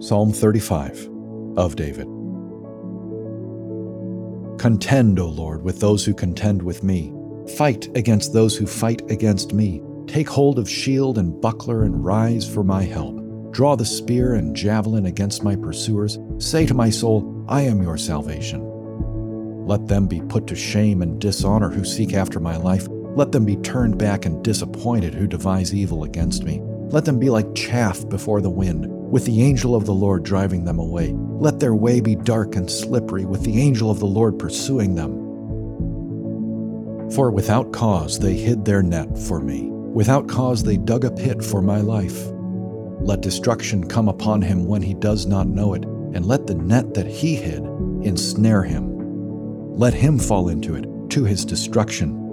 Psalm 35 of David. Contend, O Lord, with those who contend with me. Fight against those who fight against me. Take hold of shield and buckler and rise for my help. Draw the spear and javelin against my pursuers. Say to my soul, I am your salvation. Let them be put to shame and dishonor who seek after my life. Let them be turned back and disappointed who devise evil against me. Let them be like chaff before the wind, with the angel of the Lord driving them away. Let their way be dark and slippery, with the angel of the Lord pursuing them. For without cause they hid their net for me. Without cause they dug a pit for my life. Let destruction come upon him when he does not know it, and let the net that he hid ensnare him. Let him fall into it, to his destruction.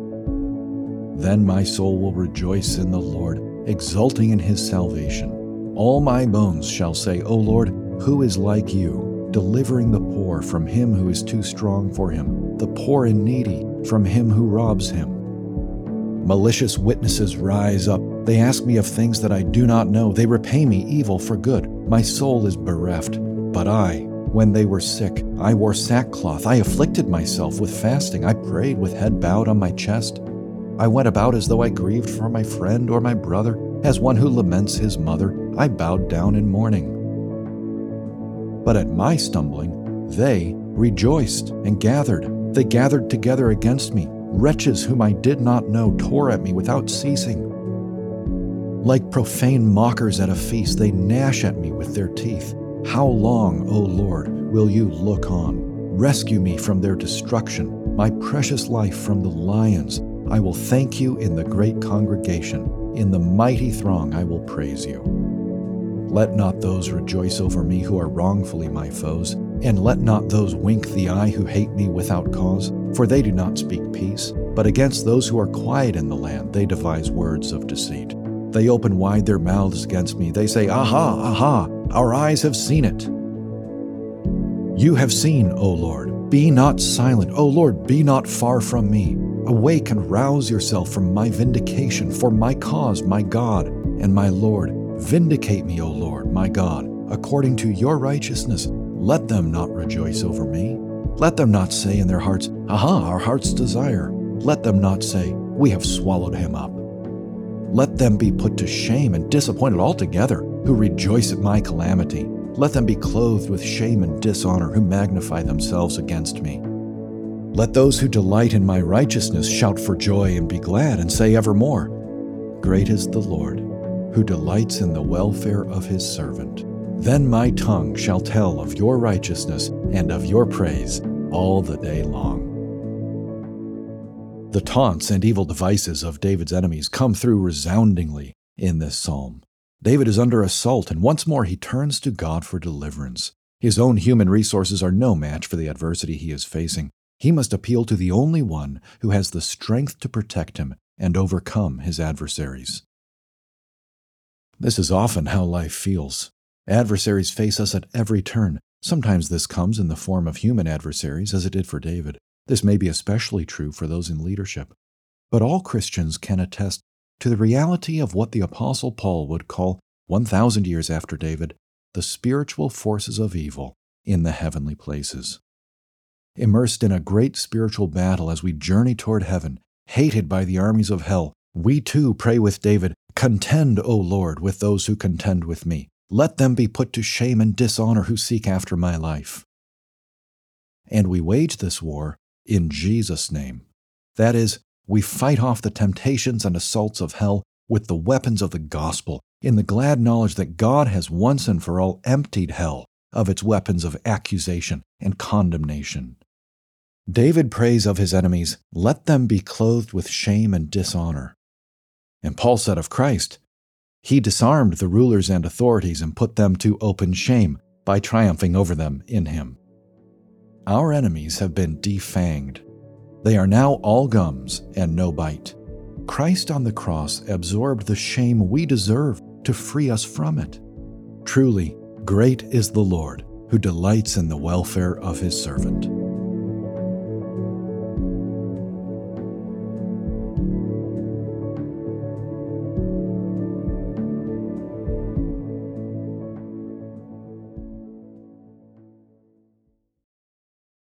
Then my soul will rejoice in the Lord exulting in his salvation. All my bones shall say, O Lord, who is like you, delivering the poor from him who is too strong for him, the poor and needy from him who robs him. Malicious witnesses rise up. They ask me of things that I do not know. They repay me evil for good. My soul is bereft. But I, when they were sick, I wore sackcloth. I afflicted myself with fasting. I prayed with head bowed on my chest. I went about as though I grieved for my friend or my brother, as one who laments his mother. I bowed down in mourning. But at my stumbling, they rejoiced and gathered. They gathered together against me. Wretches whom I did not know tore at me without ceasing. Like profane mockers at a feast, they gnash at me with their teeth. How long, O Lord, will you look on? Rescue me from their destruction, my precious life from the lions I will thank you in the great congregation. In the mighty throng, I will praise you. Let not those rejoice over me who are wrongfully my foes, and let not those wink the eye who hate me without cause, for they do not speak peace. But against those who are quiet in the land, they devise words of deceit. They open wide their mouths against me. They say, Aha, aha, our eyes have seen it. You have seen, O Lord. Be not silent. O Lord, be not far from me. Awake and rouse yourself from my vindication, for my cause, my God and my Lord. Vindicate me, O Lord, my God, according to your righteousness. Let them not rejoice over me. Let them not say in their hearts, Aha, our heart's desire. Let them not say, We have swallowed him up. Let them be put to shame and disappointed altogether who rejoice at my calamity. Let them be clothed with shame and dishonor who magnify themselves against me. Let those who delight in my righteousness shout for joy and be glad and say evermore, Great is the Lord, who delights in the welfare of his servant. Then my tongue shall tell of your righteousness and of your praise all the day long. The taunts and evil devices of David's enemies come through resoundingly in this psalm. David is under assault, and once more he turns to God for deliverance. His own human resources are no match for the adversity he is facing. He must appeal to the only one who has the strength to protect him and overcome his adversaries. This is often how life feels. Adversaries face us at every turn. Sometimes this comes in the form of human adversaries, as it did for David. This may be especially true for those in leadership. But all Christians can attest to the reality of what the Apostle Paul would call, 1,000 years after David, the spiritual forces of evil in the heavenly places immersed in a great spiritual battle as we journey toward heaven, hated by the armies of hell, we too pray with David, Contend, O Lord, with those who contend with me. Let them be put to shame and dishonor who seek after my life. And we wage this war in Jesus' name. That is, we fight off the temptations and assaults of hell with the weapons of the gospel, in the glad knowledge that God has once and for all emptied hell of its weapons of accusation and condemnation. David prays of his enemies, Let them be clothed with shame and dishonor. And Paul said of Christ, He disarmed the rulers and authorities and put them to open shame by triumphing over them in him. Our enemies have been defanged. They are now all gums and no bite. Christ on the cross absorbed the shame we deserve to free us from it. Truly, great is the Lord who delights in the welfare of his servant.